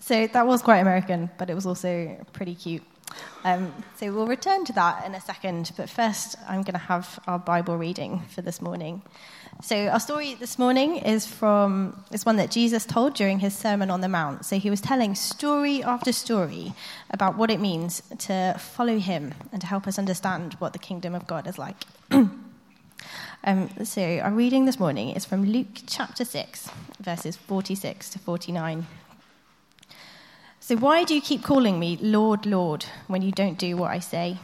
So that was quite American, but it was also pretty cute. Um, so we'll return to that in a second, but first I'm going to have our Bible reading for this morning. So our story this morning is from is one that Jesus told during his Sermon on the Mount. So he was telling story after story about what it means to follow him and to help us understand what the kingdom of God is like. um, so our reading this morning is from Luke chapter 6, verses 46 to 49. So why do you keep calling me Lord, Lord, when you don't do what I say?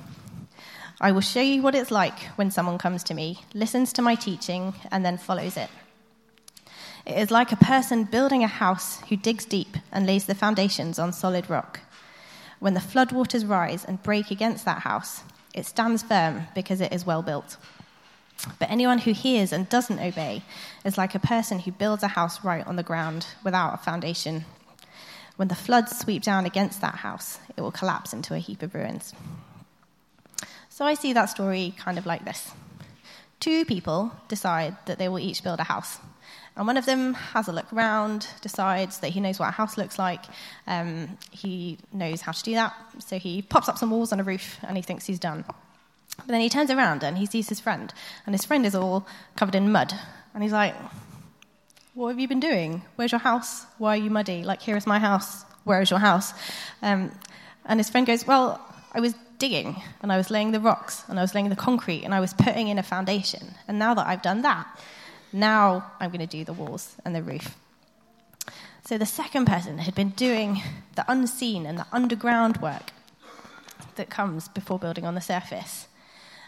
I will show you what it's like when someone comes to me, listens to my teaching, and then follows it. It is like a person building a house who digs deep and lays the foundations on solid rock. When the floodwaters rise and break against that house, it stands firm because it is well built. But anyone who hears and doesn't obey is like a person who builds a house right on the ground without a foundation. When the floods sweep down against that house, it will collapse into a heap of ruins. So I see that story kind of like this two people decide that they will each build a house. And one of them has a look around, decides that he knows what a house looks like. Um, he knows how to do that. So he pops up some walls on a roof and he thinks he's done. But then he turns around and he sees his friend. And his friend is all covered in mud. And he's like, What have you been doing? Where's your house? Why are you muddy? Like, here is my house. Where is your house? Um, and his friend goes, Well, I was digging and I was laying the rocks and I was laying the concrete and I was putting in a foundation. And now that I've done that, now I'm going to do the walls and the roof. So the second person had been doing the unseen and the underground work that comes before building on the surface.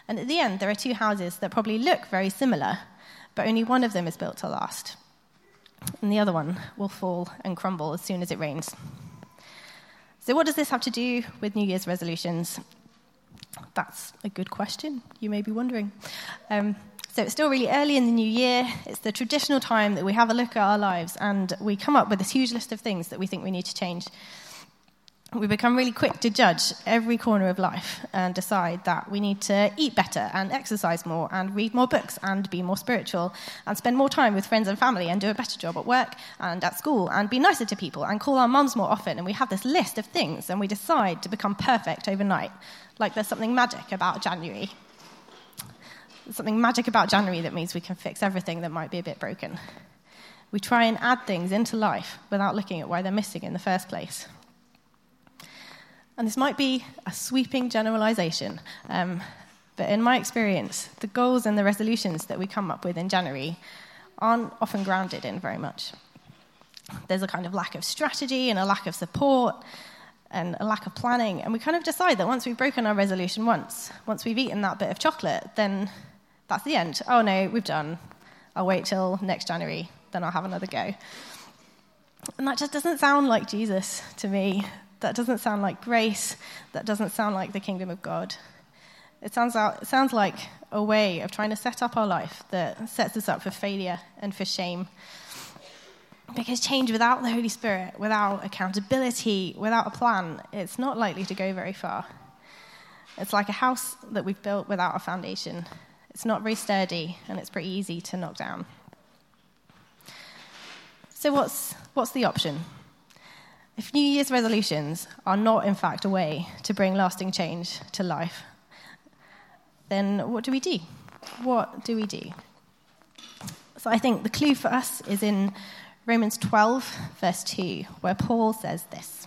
And at the end, there are two houses that probably look very similar, but only one of them is built to last. And the other one will fall and crumble as soon as it rains. So, what does this have to do with New Year's resolutions? That's a good question, you may be wondering. Um, so it's still really early in the new year. It's the traditional time that we have a look at our lives and we come up with this huge list of things that we think we need to change. We become really quick to judge every corner of life and decide that we need to eat better and exercise more and read more books and be more spiritual and spend more time with friends and family and do a better job at work and at school and be nicer to people and call our mums more often. And we have this list of things and we decide to become perfect overnight like there's something magic about January. There's something magic about January that means we can fix everything that might be a bit broken. We try and add things into life without looking at why they're missing in the first place. And this might be a sweeping generalization, um, but in my experience, the goals and the resolutions that we come up with in January aren't often grounded in very much. There's a kind of lack of strategy and a lack of support and a lack of planning. And we kind of decide that once we've broken our resolution once, once we've eaten that bit of chocolate, then that's the end. Oh no, we've done. I'll wait till next January, then I'll have another go. And that just doesn't sound like Jesus to me. That doesn't sound like grace. That doesn't sound like the kingdom of God. It sounds, out, it sounds like a way of trying to set up our life that sets us up for failure and for shame because change without the Holy Spirit, without accountability, without a plan, it's not likely to go very far. It's like a house that we've built without a foundation. It's not very sturdy and it's pretty easy to knock down. So, what's, what's the option? If New Year's resolutions are not, in fact, a way to bring lasting change to life, then what do we do? What do we do? So, I think the clue for us is in Romans 12, verse 2, where Paul says this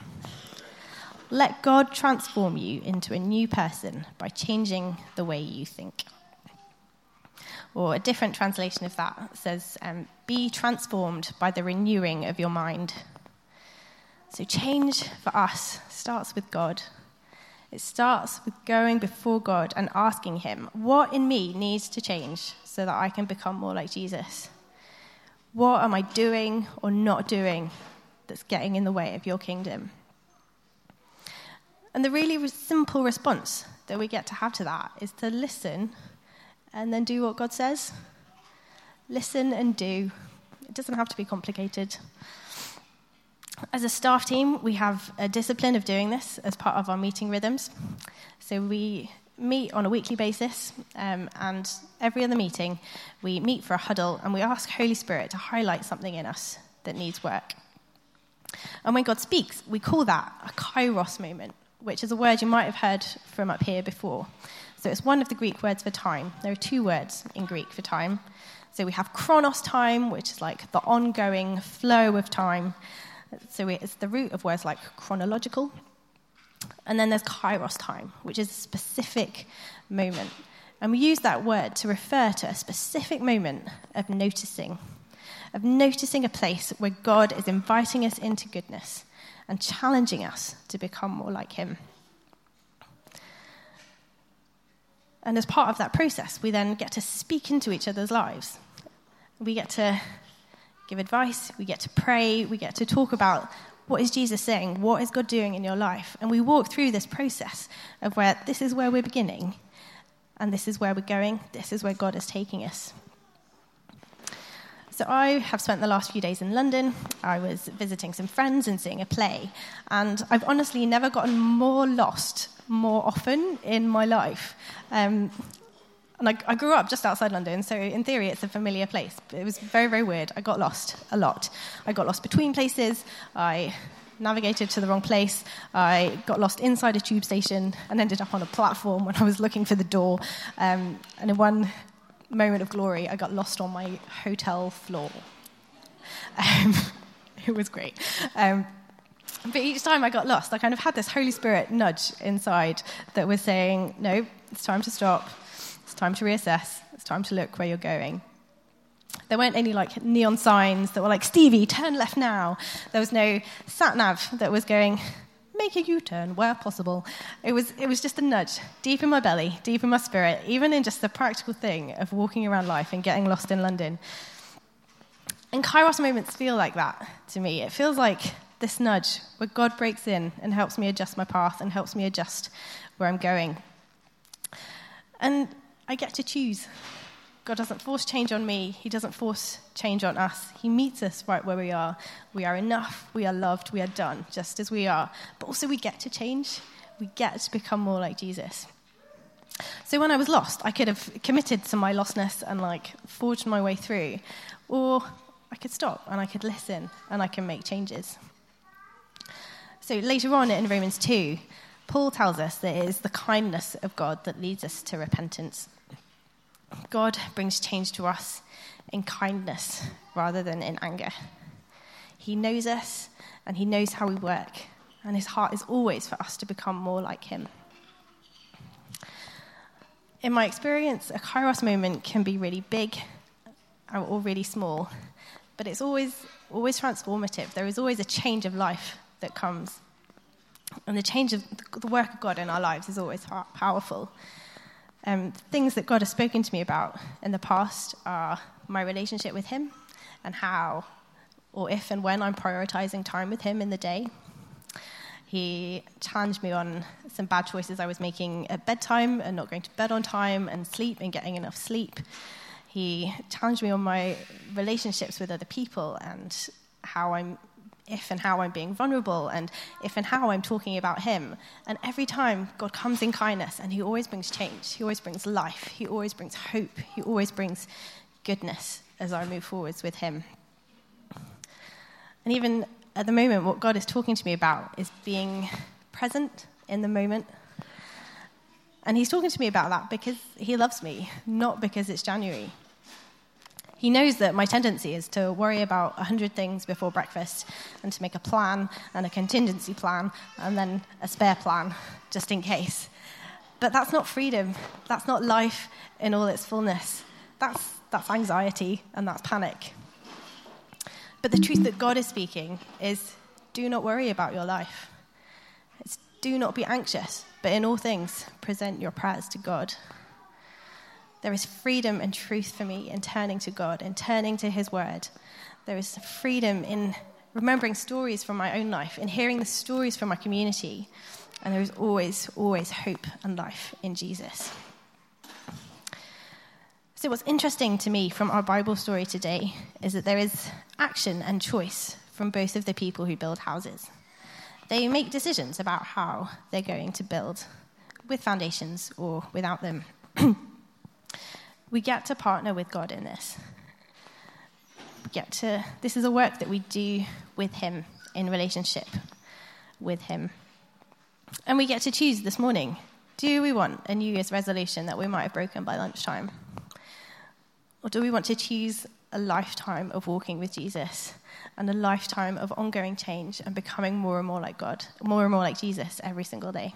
Let God transform you into a new person by changing the way you think. Or a different translation of that says, um, Be transformed by the renewing of your mind. So, change for us starts with God. It starts with going before God and asking Him, What in me needs to change so that I can become more like Jesus? What am I doing or not doing that's getting in the way of your kingdom? And the really simple response that we get to have to that is to listen and then do what God says. Listen and do. It doesn't have to be complicated. As a staff team, we have a discipline of doing this as part of our meeting rhythms. So we meet on a weekly basis, um, and every other meeting, we meet for a huddle and we ask Holy Spirit to highlight something in us that needs work. And when God speaks, we call that a kairos moment, which is a word you might have heard from up here before. So it's one of the Greek words for time. There are two words in Greek for time. So we have chronos time, which is like the ongoing flow of time. So it's the root of words like chronological. And then there's kairos time, which is a specific moment. And we use that word to refer to a specific moment of noticing, of noticing a place where God is inviting us into goodness and challenging us to become more like Him. And as part of that process, we then get to speak into each other's lives. We get to give advice, we get to pray, we get to talk about what is Jesus saying, what is God doing in your life. And we walk through this process of where this is where we're beginning, and this is where we're going, this is where God is taking us. So, I have spent the last few days in London. I was visiting some friends and seeing a play. And I've honestly never gotten more lost more often in my life. Um, and I, I, grew up just outside London, so in theory it's a familiar place. But it was very, very weird. I got lost a lot. I got lost between places. I navigated to the wrong place. I got lost inside a tube station and ended up on a platform when I was looking for the door. Um, and in one moment of glory, I got lost on my hotel floor. Um, it was great. Um, but each time I got lost, I kind of had this Holy Spirit nudge inside that was saying, no, it's time to stop. It's time to reassess. It's time to look where you're going. There weren't any like neon signs that were like, Stevie, turn left now. There was no sat nav that was going, make a U turn where possible. It was, it was just a nudge deep in my belly, deep in my spirit, even in just the practical thing of walking around life and getting lost in London. And Kairos moments feel like that to me. It feels like this nudge where God breaks in and helps me adjust my path and helps me adjust where I'm going. And I get to choose. God doesn't force change on me, He doesn't force change on us. He meets us right where we are. We are enough, we are loved, we are done, just as we are. But also, we get to change, we get to become more like Jesus. So when I was lost, I could have committed to my lostness and like forged my way through, or I could stop and I could listen and I can make changes. So later on in Romans 2, Paul tells us that it is the kindness of God that leads us to repentance. God brings change to us in kindness rather than in anger. He knows us and he knows how we work, and his heart is always for us to become more like him. In my experience, a kairos moment can be really big or really small, but it's always, always transformative. There is always a change of life that comes. And the change of the work of God in our lives is always powerful. Um, things that God has spoken to me about in the past are my relationship with Him and how, or if and when I'm prioritizing time with Him in the day. He challenged me on some bad choices I was making at bedtime and not going to bed on time and sleep and getting enough sleep. He challenged me on my relationships with other people and how I'm if and how I'm being vulnerable and if and how I'm talking about Him. And every time God comes in kindness and He always brings change, He always brings life, He always brings hope, He always brings goodness as I move forwards with Him. And even at the moment, what God is talking to me about is being present in the moment. And He's talking to me about that because He loves me, not because it's January. He knows that my tendency is to worry about a hundred things before breakfast and to make a plan and a contingency plan and then a spare plan just in case. But that's not freedom. That's not life in all its fullness. That's, that's anxiety and that's panic. But the truth that God is speaking is do not worry about your life. It's do not be anxious, but in all things, present your prayers to God. There is freedom and truth for me in turning to God, and turning to His Word. There is freedom in remembering stories from my own life, in hearing the stories from my community. And there is always, always hope and life in Jesus. So, what's interesting to me from our Bible story today is that there is action and choice from both of the people who build houses. They make decisions about how they're going to build, with foundations or without them. we get to partner with God in this. We get to, this is a work that we do with Him in relationship with Him. And we get to choose this morning do we want a New Year's resolution that we might have broken by lunchtime? Or do we want to choose a lifetime of walking with Jesus and a lifetime of ongoing change and becoming more and more like God, more and more like Jesus every single day?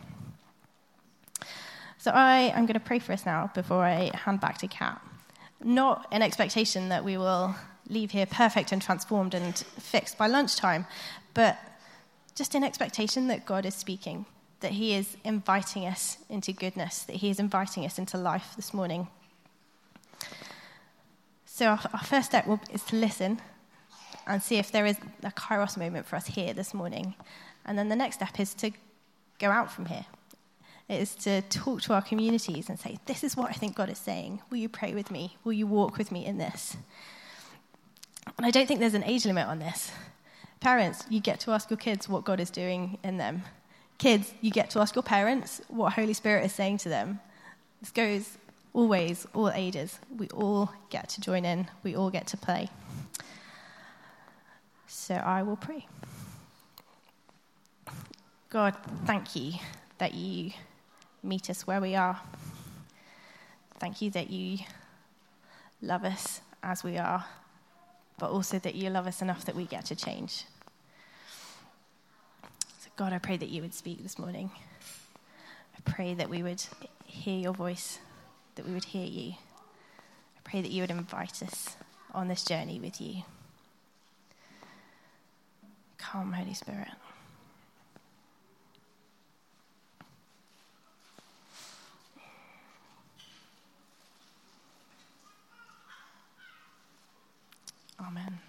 So I am going to pray for us now before I hand back to Kat. Not an expectation that we will leave here perfect and transformed and fixed by lunchtime, but just an expectation that God is speaking that He is inviting us into goodness, that He is inviting us into life this morning. So, our, our first step will, is to listen and see if there is a kairos moment for us here this morning. And then the next step is to go out from here. Is to talk to our communities and say, This is what I think God is saying. Will you pray with me? Will you walk with me in this? And I don't think there's an age limit on this. Parents, you get to ask your kids what God is doing in them. Kids, you get to ask your parents what Holy Spirit is saying to them. This goes always, all ages. We all get to join in, we all get to play. So I will pray. God, thank you that you meet us where we are. Thank you that you love us as we are, but also that you love us enough that we get to change. So, God, I pray that you would speak this morning. I pray that we would hear your voice, that we would hear you. I pray that you would invite us on this journey with you. Come, Holy Spirit. Amen.